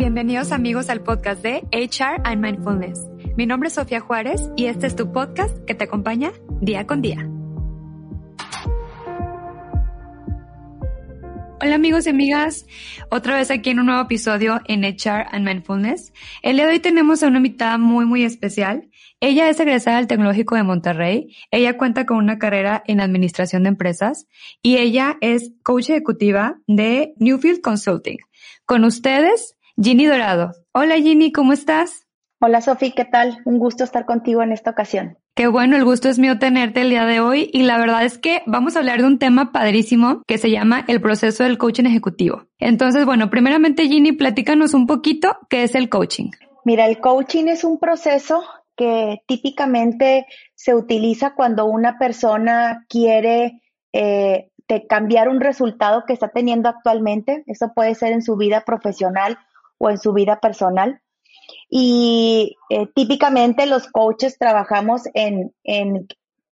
Bienvenidos amigos al podcast de HR and Mindfulness. Mi nombre es Sofía Juárez y este es tu podcast que te acompaña día con día. Hola amigos y amigas, otra vez aquí en un nuevo episodio en HR and Mindfulness. El día de hoy tenemos a una invitada muy muy especial. Ella es egresada del Tecnológico de Monterrey. Ella cuenta con una carrera en administración de empresas y ella es coach ejecutiva de Newfield Consulting. Con ustedes, Ginny Dorado. Hola Ginny, ¿cómo estás? Hola Sofi, ¿qué tal? Un gusto estar contigo en esta ocasión. Qué bueno, el gusto es mío tenerte el día de hoy y la verdad es que vamos a hablar de un tema padrísimo que se llama el proceso del coaching ejecutivo. Entonces, bueno, primeramente Ginny, platícanos un poquito qué es el coaching. Mira, el coaching es un proceso que típicamente se utiliza cuando una persona quiere eh, cambiar un resultado que está teniendo actualmente. Eso puede ser en su vida profesional o en su vida personal. Y eh, típicamente los coaches trabajamos en, en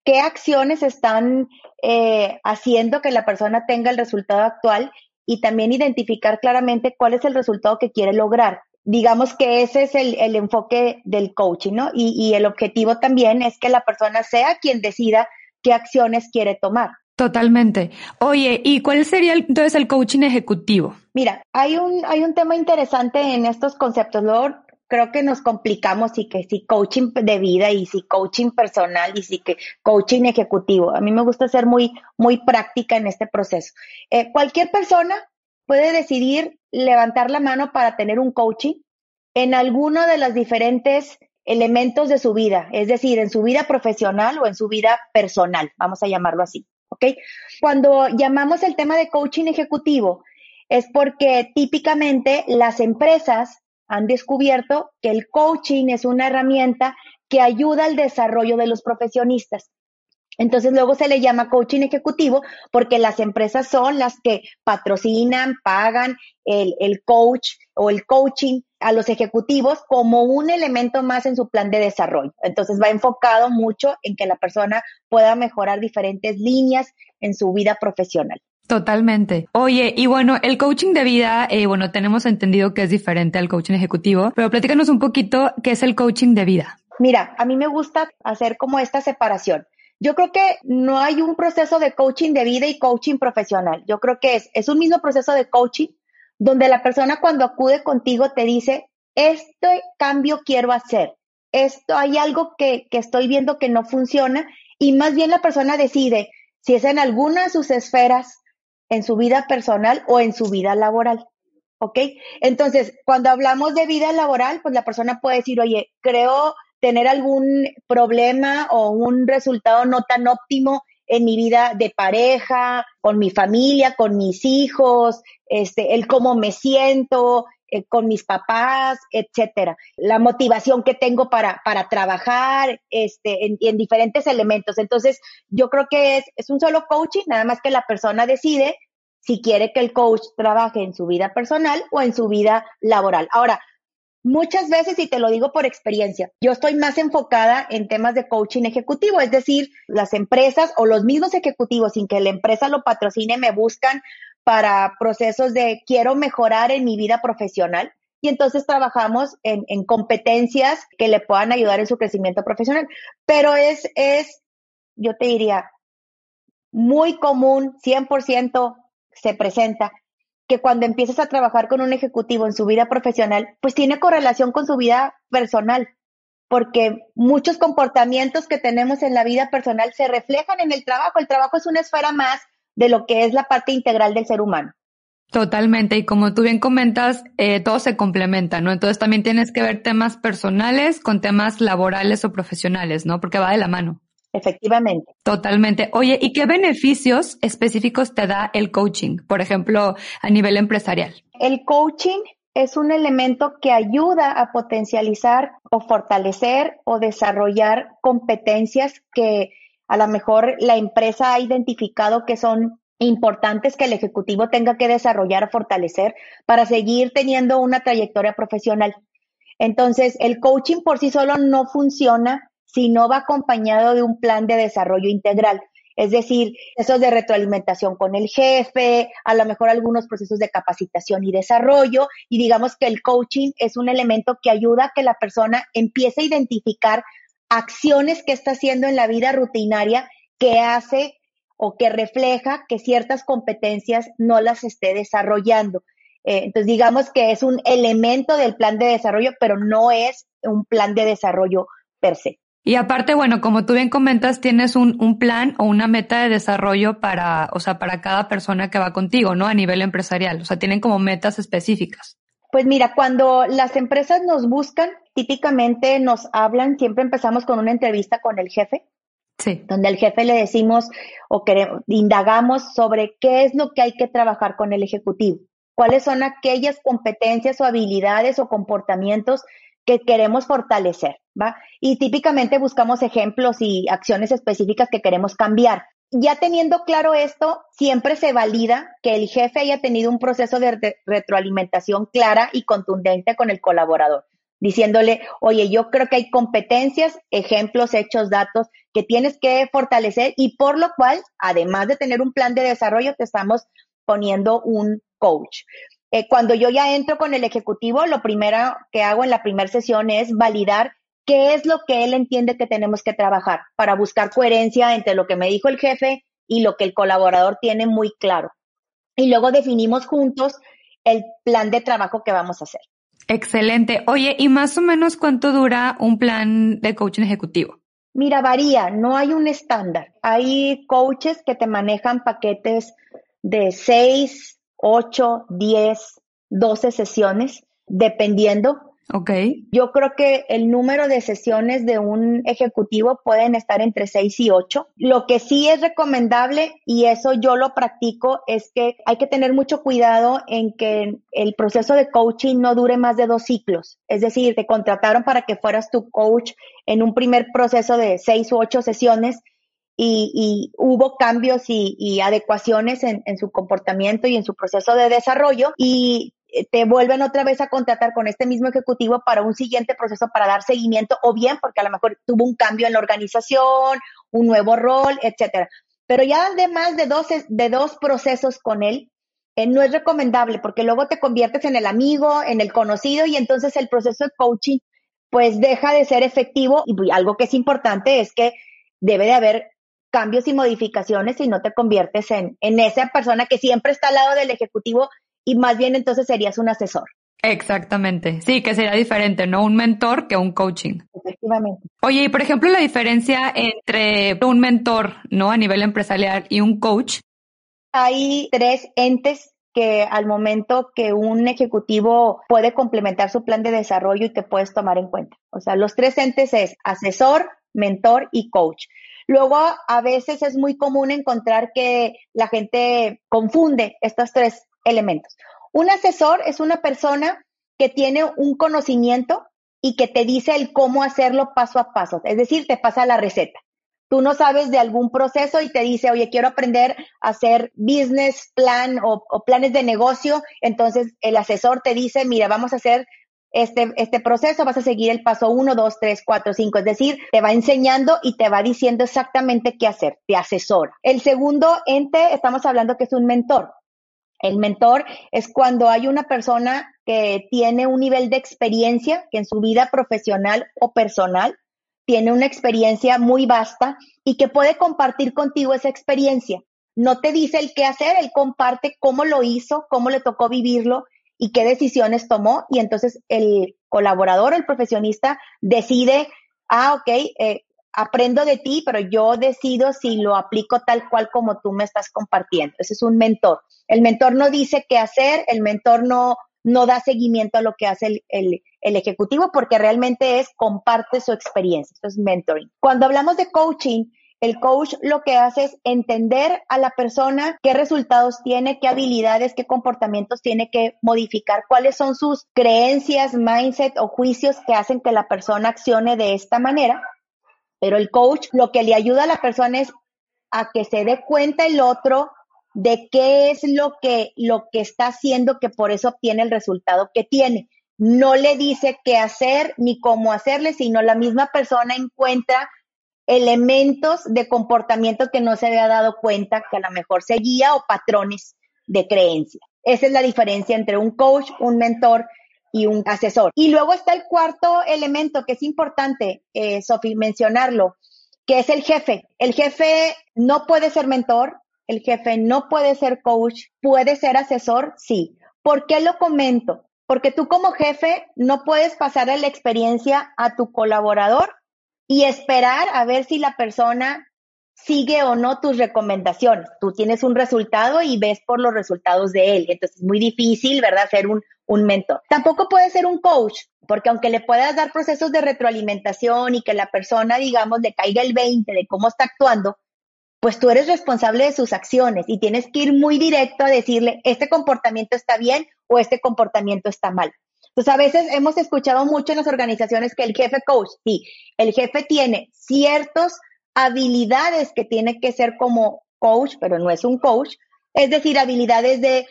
qué acciones están eh, haciendo que la persona tenga el resultado actual y también identificar claramente cuál es el resultado que quiere lograr. Digamos que ese es el, el enfoque del coaching, ¿no? Y, y el objetivo también es que la persona sea quien decida qué acciones quiere tomar. Totalmente. Oye, ¿y cuál sería entonces el coaching ejecutivo? Mira, hay un, hay un tema interesante en estos conceptos. Luego creo que nos complicamos y que si coaching de vida y si coaching personal y si que coaching ejecutivo. A mí me gusta ser muy, muy práctica en este proceso. Eh, cualquier persona puede decidir levantar la mano para tener un coaching en alguno de los diferentes elementos de su vida, es decir, en su vida profesional o en su vida personal, vamos a llamarlo así. ¿Ok? Cuando llamamos el tema de coaching ejecutivo, es porque típicamente las empresas han descubierto que el coaching es una herramienta que ayuda al desarrollo de los profesionistas. Entonces luego se le llama coaching ejecutivo porque las empresas son las que patrocinan, pagan el, el, coach o el coaching a los ejecutivos como un elemento más en su plan de desarrollo. Entonces va enfocado mucho en que la persona pueda mejorar diferentes líneas en su vida profesional. Totalmente. Oye, y bueno, el coaching de vida, eh, bueno, tenemos entendido que es diferente al coaching ejecutivo, pero platícanos un poquito qué es el coaching de vida. Mira, a mí me gusta hacer como esta separación. Yo creo que no hay un proceso de coaching de vida y coaching profesional. Yo creo que es, es un mismo proceso de coaching donde la persona cuando acude contigo te dice, este cambio quiero hacer, esto hay algo que, que estoy viendo que no funciona y más bien la persona decide si es en alguna de sus esferas en su vida personal o en su vida laboral. ¿Ok? Entonces, cuando hablamos de vida laboral, pues la persona puede decir, oye, creo tener algún problema o un resultado no tan óptimo en mi vida de pareja, con mi familia, con mis hijos, este, el cómo me siento, eh, con mis papás, etcétera. La motivación que tengo para, para trabajar, este, en, en diferentes elementos. Entonces, yo creo que es, es un solo coaching, nada más que la persona decide si quiere que el coach trabaje en su vida personal o en su vida laboral. Ahora, muchas veces, y te lo digo por experiencia, yo estoy más enfocada en temas de coaching ejecutivo, es decir, las empresas o los mismos ejecutivos, sin que la empresa lo patrocine, me buscan para procesos de quiero mejorar en mi vida profesional. Y entonces trabajamos en, en competencias que le puedan ayudar en su crecimiento profesional. Pero es, es, yo te diría, muy común, 100% se presenta que cuando empiezas a trabajar con un ejecutivo en su vida profesional, pues tiene correlación con su vida personal, porque muchos comportamientos que tenemos en la vida personal se reflejan en el trabajo. El trabajo es una esfera más de lo que es la parte integral del ser humano. Totalmente, y como tú bien comentas, eh, todo se complementa, ¿no? Entonces también tienes que ver temas personales con temas laborales o profesionales, ¿no? Porque va de la mano. Efectivamente. Totalmente. Oye, ¿y qué beneficios específicos te da el coaching, por ejemplo, a nivel empresarial? El coaching es un elemento que ayuda a potencializar o fortalecer o desarrollar competencias que a lo mejor la empresa ha identificado que son importantes que el ejecutivo tenga que desarrollar o fortalecer para seguir teniendo una trayectoria profesional. Entonces, el coaching por sí solo no funciona si no va acompañado de un plan de desarrollo integral. Es decir, procesos de retroalimentación con el jefe, a lo mejor algunos procesos de capacitación y desarrollo. Y digamos que el coaching es un elemento que ayuda a que la persona empiece a identificar acciones que está haciendo en la vida rutinaria que hace o que refleja que ciertas competencias no las esté desarrollando. Eh, entonces, digamos que es un elemento del plan de desarrollo, pero no es un plan de desarrollo per se. Y aparte, bueno, como tú bien comentas, tienes un, un, plan o una meta de desarrollo para, o sea, para cada persona que va contigo, ¿no? A nivel empresarial. O sea, tienen como metas específicas. Pues mira, cuando las empresas nos buscan, típicamente nos hablan, siempre empezamos con una entrevista con el jefe. Sí. Donde al jefe le decimos o queremos, indagamos sobre qué es lo que hay que trabajar con el ejecutivo cuáles son aquellas competencias o habilidades o comportamientos que queremos fortalecer, ¿va? Y típicamente buscamos ejemplos y acciones específicas que queremos cambiar. Ya teniendo claro esto, siempre se valida que el jefe haya tenido un proceso de retroalimentación clara y contundente con el colaborador, diciéndole, oye, yo creo que hay competencias, ejemplos, hechos, datos que tienes que fortalecer y por lo cual, además de tener un plan de desarrollo, te estamos poniendo un coach. Eh, cuando yo ya entro con el ejecutivo, lo primero que hago en la primera sesión es validar qué es lo que él entiende que tenemos que trabajar para buscar coherencia entre lo que me dijo el jefe y lo que el colaborador tiene muy claro. Y luego definimos juntos el plan de trabajo que vamos a hacer. Excelente. Oye, ¿y más o menos cuánto dura un plan de coaching ejecutivo? Mira, varía, no hay un estándar. Hay coaches que te manejan paquetes de seis, ocho, diez, doce sesiones, dependiendo. Ok. Yo creo que el número de sesiones de un ejecutivo pueden estar entre seis y ocho. Lo que sí es recomendable, y eso yo lo practico, es que hay que tener mucho cuidado en que el proceso de coaching no dure más de dos ciclos. Es decir, te contrataron para que fueras tu coach en un primer proceso de seis u ocho sesiones y, hubo cambios y, adecuaciones en, su comportamiento y en su proceso de desarrollo y te vuelven otra vez a contratar con este mismo ejecutivo para un siguiente proceso para dar seguimiento o bien porque a lo mejor tuvo un cambio en la organización, un nuevo rol, etcétera. Pero ya además de dos, de dos procesos con él, eh, no es recomendable porque luego te conviertes en el amigo, en el conocido y entonces el proceso de coaching pues deja de ser efectivo y algo que es importante es que debe de haber cambios y modificaciones y no te conviertes en, en esa persona que siempre está al lado del ejecutivo y más bien entonces serías un asesor. Exactamente. Sí, que sería diferente, ¿no? Un mentor que un coaching. Efectivamente. Oye, y por ejemplo, la diferencia entre un mentor, ¿no? A nivel empresarial y un coach. Hay tres entes que al momento que un ejecutivo puede complementar su plan de desarrollo y que puedes tomar en cuenta. O sea, los tres entes es asesor, mentor y coach. Luego, a veces es muy común encontrar que la gente confunde estos tres elementos. Un asesor es una persona que tiene un conocimiento y que te dice el cómo hacerlo paso a paso, es decir, te pasa la receta. Tú no sabes de algún proceso y te dice, oye, quiero aprender a hacer business plan o, o planes de negocio. Entonces, el asesor te dice, mira, vamos a hacer este, este proceso, vas a seguir el paso 1, 2, 3, 4, 5, es decir, te va enseñando y te va diciendo exactamente qué hacer, te asesora. El segundo ente, estamos hablando que es un mentor. El mentor es cuando hay una persona que tiene un nivel de experiencia, que en su vida profesional o personal tiene una experiencia muy vasta y que puede compartir contigo esa experiencia. No te dice el qué hacer, él comparte cómo lo hizo, cómo le tocó vivirlo y qué decisiones tomó y entonces el colaborador, el profesionista decide, ah, ok, eh, aprendo de ti, pero yo decido si lo aplico tal cual como tú me estás compartiendo. Ese es un mentor. El mentor no dice qué hacer, el mentor no, no da seguimiento a lo que hace el, el, el ejecutivo porque realmente es comparte su experiencia. Eso es mentoring. Cuando hablamos de coaching, el coach lo que hace es entender a la persona qué resultados tiene, qué habilidades, qué comportamientos tiene que modificar, cuáles son sus creencias, mindset o juicios que hacen que la persona accione de esta manera. Pero el coach lo que le ayuda a la persona es a que se dé cuenta el otro de qué es lo que, lo que está haciendo que por eso obtiene el resultado que tiene. No le dice qué hacer ni cómo hacerle, sino la misma persona encuentra elementos de comportamiento que no se había dado cuenta que a lo mejor seguía o patrones de creencia. Esa es la diferencia entre un coach, un mentor y un asesor. Y luego está el cuarto elemento que es importante, eh, Sofi, mencionarlo, que es el jefe. El jefe no puede ser mentor, el jefe no puede ser coach, puede ser asesor, sí. ¿Por qué lo comento? Porque tú como jefe no puedes pasar la experiencia a tu colaborador y esperar a ver si la persona sigue o no tus recomendaciones. Tú tienes un resultado y ves por los resultados de él. Entonces es muy difícil, ¿verdad? Ser un, un mentor. Tampoco puede ser un coach, porque aunque le puedas dar procesos de retroalimentación y que la persona, digamos, le caiga el 20 de cómo está actuando, pues tú eres responsable de sus acciones y tienes que ir muy directo a decirle, este comportamiento está bien o este comportamiento está mal. Entonces, a veces hemos escuchado mucho en las organizaciones que el jefe coach, sí, el jefe tiene ciertas habilidades que tiene que ser como coach, pero no es un coach, es decir, habilidades de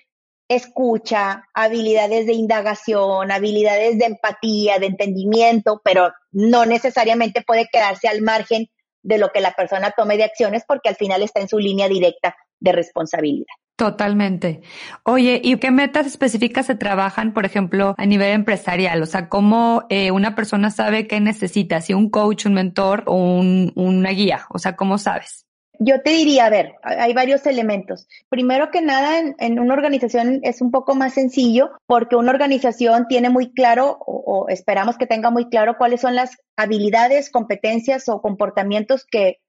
escucha, habilidades de indagación, habilidades de empatía, de entendimiento, pero no necesariamente puede quedarse al margen de lo que la persona tome de acciones porque al final está en su línea directa de responsabilidad. Totalmente. Oye, ¿y qué metas específicas se trabajan, por ejemplo, a nivel empresarial? O sea, ¿cómo eh, una persona sabe qué necesita? Si un coach, un mentor o un, una guía. O sea, ¿cómo sabes? Yo te diría, a ver, hay varios elementos. Primero que nada, en, una organización es un poco más sencillo porque una organización tiene muy claro o, esperamos que tenga muy claro cuáles son las habilidades, competencias o comportamientos que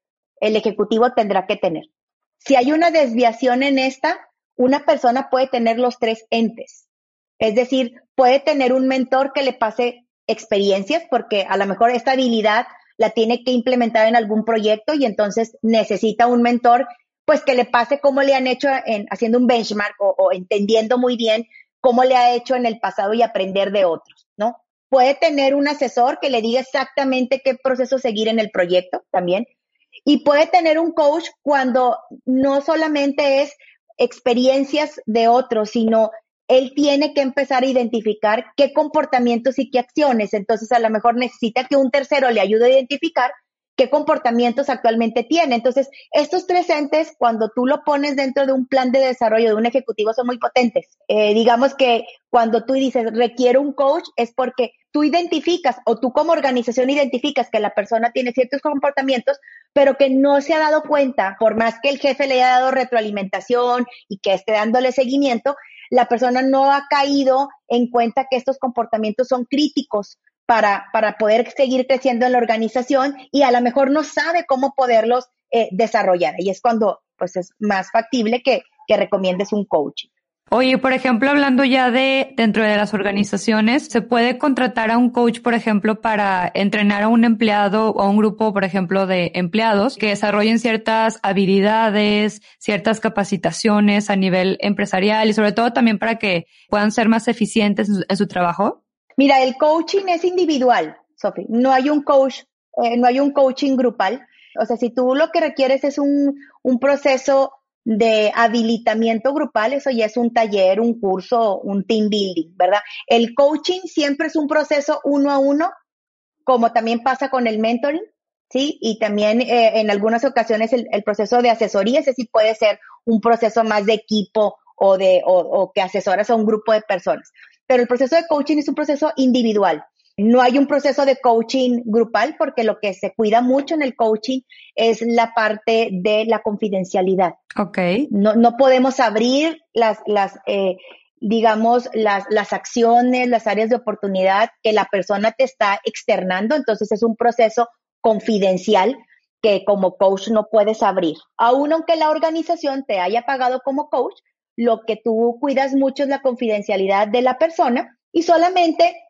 el ejecutivo tendrá que tener. Si hay una desviación en esta, una persona puede tener los tres entes. Es decir, puede tener un mentor que le pase experiencias porque a lo mejor esta habilidad la tiene que implementar en algún proyecto y entonces necesita un mentor, pues que le pase cómo le han hecho en, haciendo un benchmark o, entendiendo muy bien cómo le ha hecho en el pasado y aprender de otros, ¿no? Puede tener un asesor que le diga exactamente qué proceso seguir en el proyecto también. Y puede tener un coach cuando no solamente es experiencias de otros, sino él tiene que empezar a identificar qué comportamientos y qué acciones. Entonces, a lo mejor necesita que un tercero le ayude a identificar qué comportamientos actualmente tiene. Entonces, estos tres entes, cuando tú lo pones dentro de un plan de desarrollo de un ejecutivo, son muy potentes. Eh, digamos que cuando tú dices requiere un coach, es porque tú identificas o tú como organización identificas que la persona tiene ciertos comportamientos, pero que no se ha dado cuenta, por más que el jefe le haya dado retroalimentación y que esté dándole seguimiento, la persona no ha caído en cuenta que estos comportamientos son críticos para, para poder seguir creciendo en la organización y a lo mejor no sabe cómo poderlos eh, desarrollar. Y es cuando pues es más factible que, que recomiendes un coaching. Oye, por ejemplo, hablando ya de dentro de las organizaciones, ¿se puede contratar a un coach, por ejemplo, para entrenar a un empleado o a un grupo, por ejemplo, de empleados que desarrollen ciertas habilidades, ciertas capacitaciones a nivel empresarial y sobre todo también para que puedan ser más eficientes en su, trabajo? Mira, el coaching es individual, Sofi. No hay un coach, eh, no hay un coaching grupal. O sea, si tú lo que requieres es un, un proceso de habilitamiento grupal, eso ya es un taller, un curso, un team building, ¿verdad? El coaching siempre es un proceso uno a uno, como también pasa con el mentoring, ¿sí? Y también eh, en algunas ocasiones el, proceso de asesoría, ese sí puede ser un proceso más de equipo o, de, o que asesoras a un grupo de personas. Pero el proceso de coaching es un proceso individual. No hay un proceso de coaching grupal porque lo que se cuida mucho en el coaching es la parte de la confidencialidad. Ok. No, no podemos abrir las, las eh, digamos, las, las acciones, las áreas de oportunidad que la persona te está externando. Entonces es un proceso confidencial que como coach no puedes abrir. Aún aunque la organización te haya pagado como coach, lo que tú cuidas mucho es la confidencialidad de la persona y solamente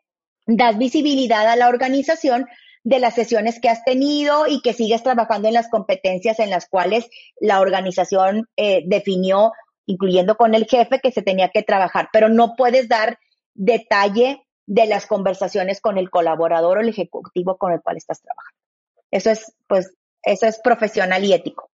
das visibilidad a la organización de las sesiones que has tenido y que sigues trabajando en las competencias en las cuales la organización eh, definió, incluyendo con el jefe, que se tenía que trabajar, pero no puedes dar detalle de las conversaciones con el colaborador o el ejecutivo con el cual estás trabajando. Eso es, pues, eso es profesional y ético.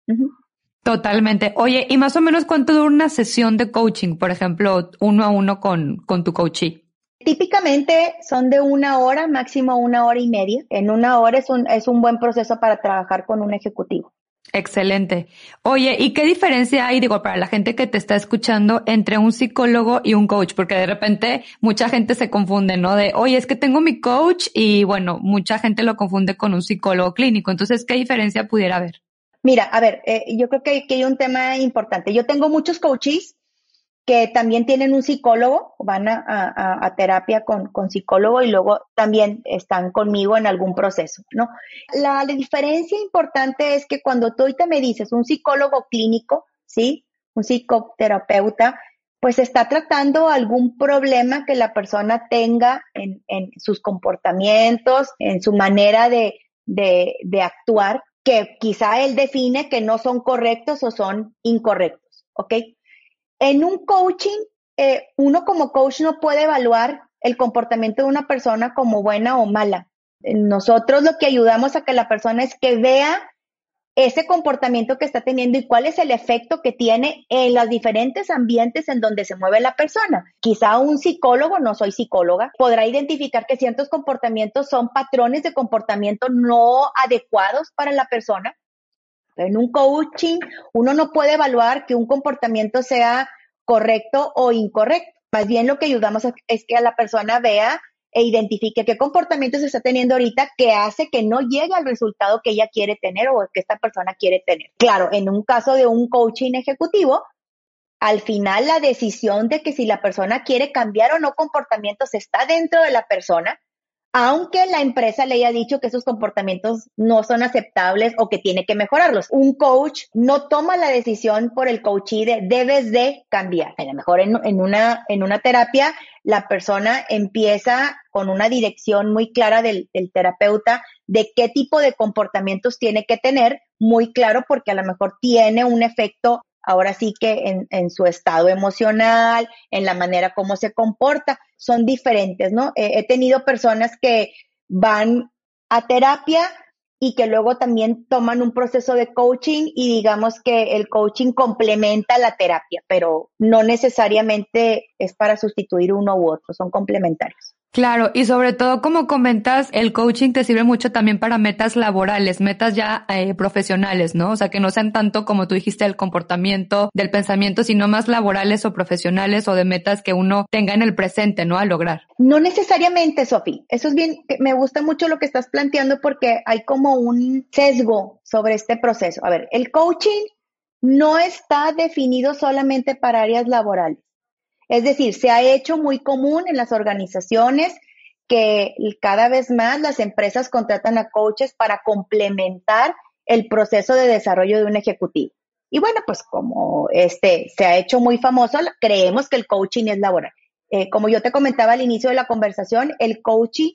Totalmente. Oye, ¿y más o menos cuánto dura una sesión de coaching, por ejemplo, uno a uno con, con tu coachee? Típicamente son de una hora, máximo una hora y media. En una hora es un, es un buen proceso para trabajar con un ejecutivo. Excelente. Oye, ¿y qué diferencia hay, digo, para la gente que te está escuchando entre un psicólogo y un coach? Porque de repente mucha gente se confunde, ¿no? De, oye, es que tengo mi coach y bueno, mucha gente lo confunde con un psicólogo clínico. Entonces, ¿qué diferencia pudiera haber? Mira, a ver, eh, yo creo que, hay un tema importante. Yo tengo muchos coaches que también tienen un psicólogo, van a, terapia con, con, psicólogo y luego también están conmigo en algún proceso, ¿no? La, diferencia importante es que cuando tú ahorita me dices un psicólogo clínico, ¿sí? Un psicoterapeuta, pues está tratando algún problema que la persona tenga en, sus comportamientos, en su manera de actuar, que quizá él define que no son correctos o son incorrectos, ¿ok? En un coaching, eh, uno como coach no puede evaluar el comportamiento de una persona como buena o mala. Nosotros lo que ayudamos a que la persona es que vea ese comportamiento que está teniendo y cuál es el efecto que tiene en los diferentes ambientes en donde se mueve la persona. Quizá un psicólogo, no soy psicóloga, podrá identificar que ciertos comportamientos son patrones de comportamiento no adecuados para la persona en un coaching, uno no puede evaluar que un comportamiento sea correcto o incorrecto. Más bien lo que ayudamos es que a la persona vea e identifique qué comportamiento se está teniendo ahorita que hace que no llegue al resultado que ella quiere tener o que esta persona quiere tener. Claro, en un caso de un coaching ejecutivo, al final la decisión de que si la persona quiere cambiar o no comportamientos está dentro de la persona aunque la empresa le haya dicho que esos comportamientos no son aceptables o que tiene que mejorarlos. Un coach no toma la decisión por el coachee de debes de cambiar. A lo mejor en, una, en una terapia la persona empieza con una dirección muy clara del, del terapeuta de qué tipo de comportamientos tiene que tener, muy claro porque a lo mejor tiene un efecto ahora sí que en, su estado emocional, en la manera como se comporta, son diferentes, ¿no? he tenido personas que van a terapia y que luego también toman un proceso de coaching y digamos que el coaching complementa la terapia, pero no necesariamente es para sustituir uno u otro, son complementarios. Claro, y sobre todo, como comentas, el coaching te sirve mucho también para metas laborales, metas ya eh, profesionales, ¿no? O sea, que no sean tanto como tú dijiste del comportamiento, del pensamiento, sino más laborales o profesionales o de metas que uno tenga en el presente, ¿no? A lograr. No necesariamente, Sofi. Eso es bien, me gusta mucho lo que estás planteando porque hay como un sesgo sobre este proceso. A ver, el coaching no está definido solamente para áreas laborales. Es decir, se ha hecho muy común en las organizaciones que cada vez más las empresas contratan a coaches para complementar el proceso de desarrollo de un ejecutivo. Y bueno, pues como este se ha hecho muy famoso, creemos que el coaching es laboral. Eh, como yo te comentaba al inicio de la conversación, el coaching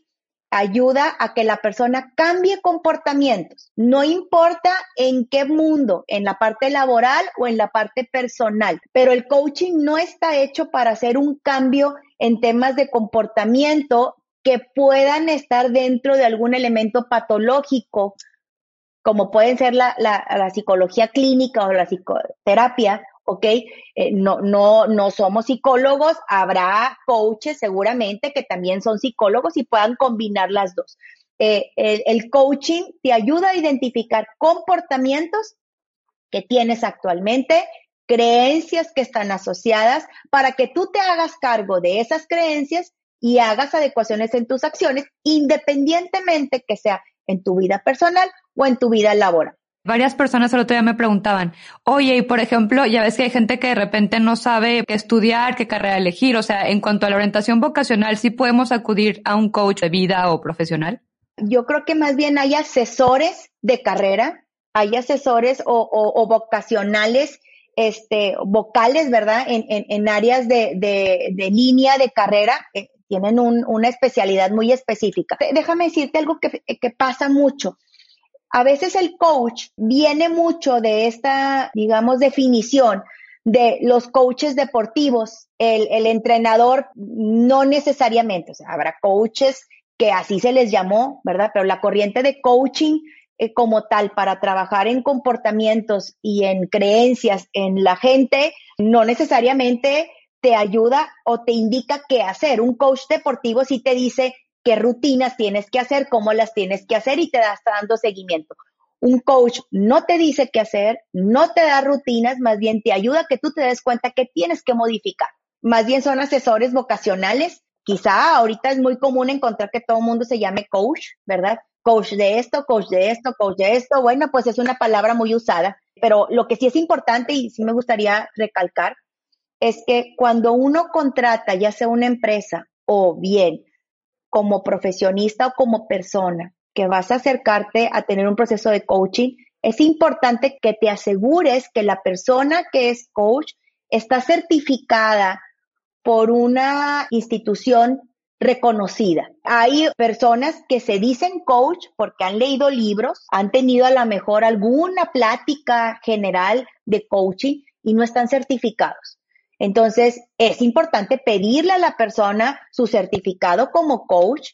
ayuda a que la persona cambie comportamientos. No importa en qué mundo, en la parte laboral o en la parte personal, pero el coaching no está hecho para hacer un cambio en temas de comportamiento que puedan estar dentro de algún elemento patológico, como pueden ser la, la psicología clínica o la psicoterapia, ¿ok? Eh, no, no, no somos psicólogos, habrá coaches seguramente que también son psicólogos y puedan combinar las dos. Eh, el, coaching te ayuda a identificar comportamientos que tienes actualmente, creencias que están asociadas para que tú te hagas cargo de esas creencias y hagas adecuaciones en tus acciones, independientemente que sea en tu vida personal o en tu vida laboral. Varias personas el otro día me preguntaban, oye, y por ejemplo, ya ves que hay gente que de repente no sabe qué estudiar, qué carrera elegir, o sea, en cuanto a la orientación vocacional, ¿sí podemos acudir a un coach de vida o profesional? Yo creo que más bien hay asesores de carrera, hay asesores o, vocacionales, este, vocales, ¿verdad? En, en, áreas de, de, línea de carrera, eh, tienen una especialidad muy específica. Déjame decirte algo que pasa mucho a veces el coach viene mucho de esta, digamos, definición de los coaches deportivos. El, entrenador no necesariamente, o sea, habrá coaches que así se les llamó, ¿verdad? Pero la corriente de coaching eh, como tal para trabajar en comportamientos y en creencias en la gente, no necesariamente te ayuda o te indica qué hacer. Un coach deportivo sí te dice qué rutinas tienes que hacer, cómo las tienes que hacer y te da, está dando seguimiento. Un coach no te dice qué hacer, no te da rutinas, más bien te ayuda a que tú te des cuenta que tienes que modificar. Más bien son asesores vocacionales. Quizá ahorita es muy común encontrar que todo mundo se llame coach, ¿verdad? Coach de esto, coach de esto, coach de esto. Bueno, pues es una palabra muy usada, pero lo que sí es importante y sí me gustaría recalcar es que cuando uno contrata, ya sea una empresa o bien como profesionista o como persona, que vas a acercarte a tener un proceso de coaching, es importante que te asegures que la persona que es coach está certificada por una institución reconocida. Hay personas que se dicen coach porque han leído libros, han tenido a lo mejor alguna plática general de coaching y no están certificados. Entonces, es importante pedirle a la persona su certificado como coach,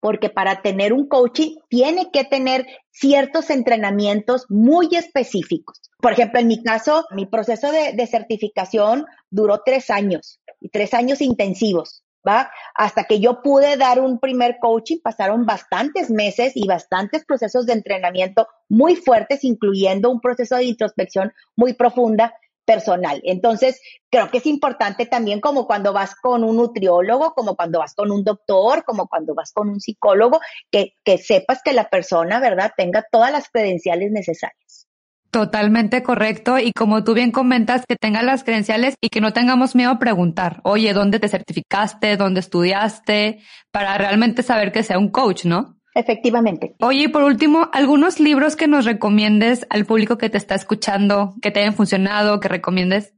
porque para tener un coaching tiene que tener ciertos entrenamientos muy específicos. Por ejemplo, en mi caso, mi proceso de, certificación duró tres años y tres años intensivos. ¿Va? Hasta que yo pude dar un primer coaching, pasaron bastantes meses y bastantes procesos de entrenamiento muy fuertes, incluyendo un proceso de introspección muy profunda personal. Entonces, creo que es importante también como cuando vas con un nutriólogo, como cuando vas con un doctor, como cuando vas con un psicólogo, que, que sepas que la persona, ¿verdad?, tenga todas las credenciales necesarias. Totalmente correcto. Y como tú bien comentas, que tenga las credenciales y que no tengamos miedo a preguntar, oye, ¿dónde te certificaste? ¿Dónde estudiaste? Para realmente saber que sea un coach, ¿no? Efectivamente. Oye, y por último, algunos libros que nos recomiendes al público que te está escuchando, que te hayan funcionado, que recomiendes.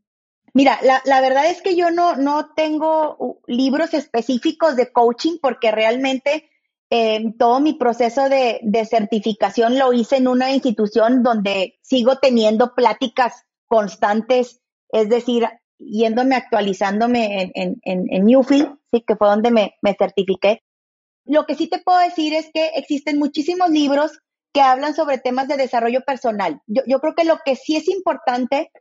Mira, la, la verdad es que yo no, no tengo uh, libros específicos de coaching porque realmente eh, todo mi proceso de, de, certificación lo hice en una institución donde sigo teniendo pláticas constantes, es decir, yéndome actualizándome en, en, en, en Newfield, sí, que fue donde me, me certifiqué. Lo que sí te puedo decir es que existen muchísimos libros que hablan sobre temas de desarrollo personal. Yo, creo que lo que sí es importante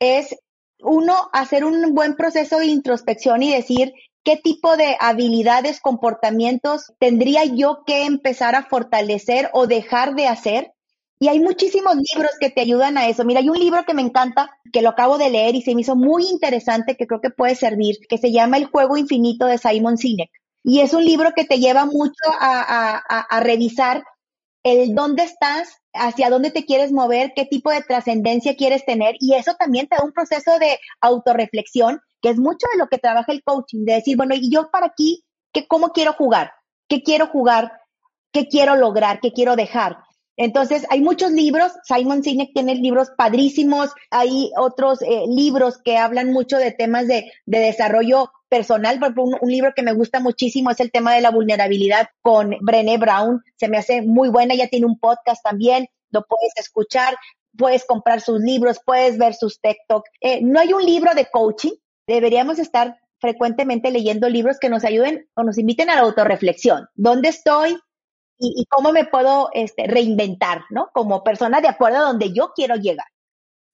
es, uno, hacer un buen proceso de introspección y decir qué tipo de habilidades, comportamientos tendría yo que empezar a fortalecer o dejar de hacer. Y hay muchísimos libros que te ayudan a eso. Mira, hay un libro que me encanta, que lo acabo de leer y se me hizo muy interesante, que creo que puede servir, que se llama El juego infinito de Simon Sinek. Y es un libro que te lleva mucho a, revisar el dónde estás, hacia dónde te quieres mover, qué tipo de trascendencia quieres tener. Y eso también te da un proceso de autorreflexión, que es mucho de lo que trabaja el coaching, de decir, bueno, ¿y yo para aquí qué, cómo quiero jugar? ¿Qué quiero jugar? ¿Qué quiero lograr? ¿Qué quiero dejar? Entonces, hay muchos libros, Simon Sinek tiene libros padrísimos, hay otros eh, libros que hablan mucho de temas de desarrollo personal, un, libro que me gusta muchísimo es el tema de la vulnerabilidad con Brené Brown, se me hace muy buena, ella tiene un podcast también, lo puedes escuchar, puedes comprar sus libros, puedes ver sus TikTok. Eh, no hay un libro de coaching, deberíamos estar frecuentemente leyendo libros que nos ayuden o nos inviten a la autorreflexión. ¿Dónde estoy? y, y cómo me puedo este, reinventar, ¿no? Como persona de acuerdo a donde yo quiero llegar.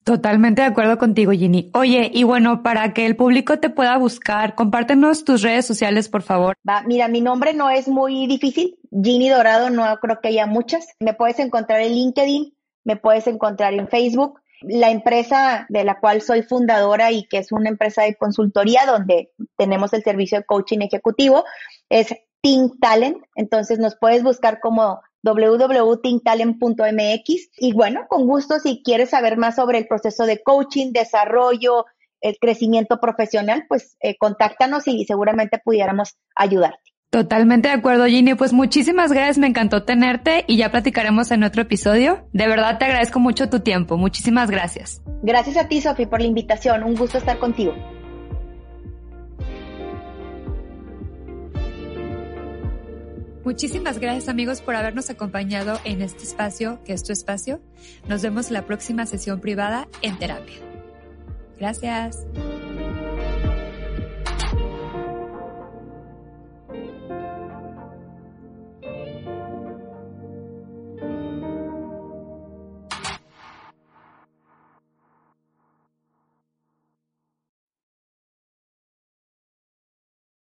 Totalmente de acuerdo contigo, Ginny. Oye, y bueno, para que el público te pueda buscar, compártenos tus redes sociales, por favor. Va, mira, mi nombre no es muy difícil. Ginny Dorado, no creo que haya muchas. Me puedes encontrar en LinkedIn, me puedes encontrar en Facebook. La empresa de la cual soy fundadora y que es una empresa de consultoría donde tenemos el servicio de coaching ejecutivo es Think Talent. Entonces nos puedes buscar como www.thinktalent.mx y bueno, con gusto si quieres saber más sobre el proceso de coaching, desarrollo, el crecimiento profesional, pues eh, contáctanos y seguramente pudiéramos ayudarte. Totalmente de acuerdo, Ginny. Pues muchísimas gracias, me encantó tenerte y ya platicaremos en otro episodio. De verdad te agradezco mucho tu tiempo. Muchísimas gracias. Gracias a ti, Sofi, por la invitación. Un gusto estar contigo. Muchísimas gracias amigos por habernos acompañado en este espacio, que es tu espacio. Nos vemos en la próxima sesión privada en terapia. Gracias.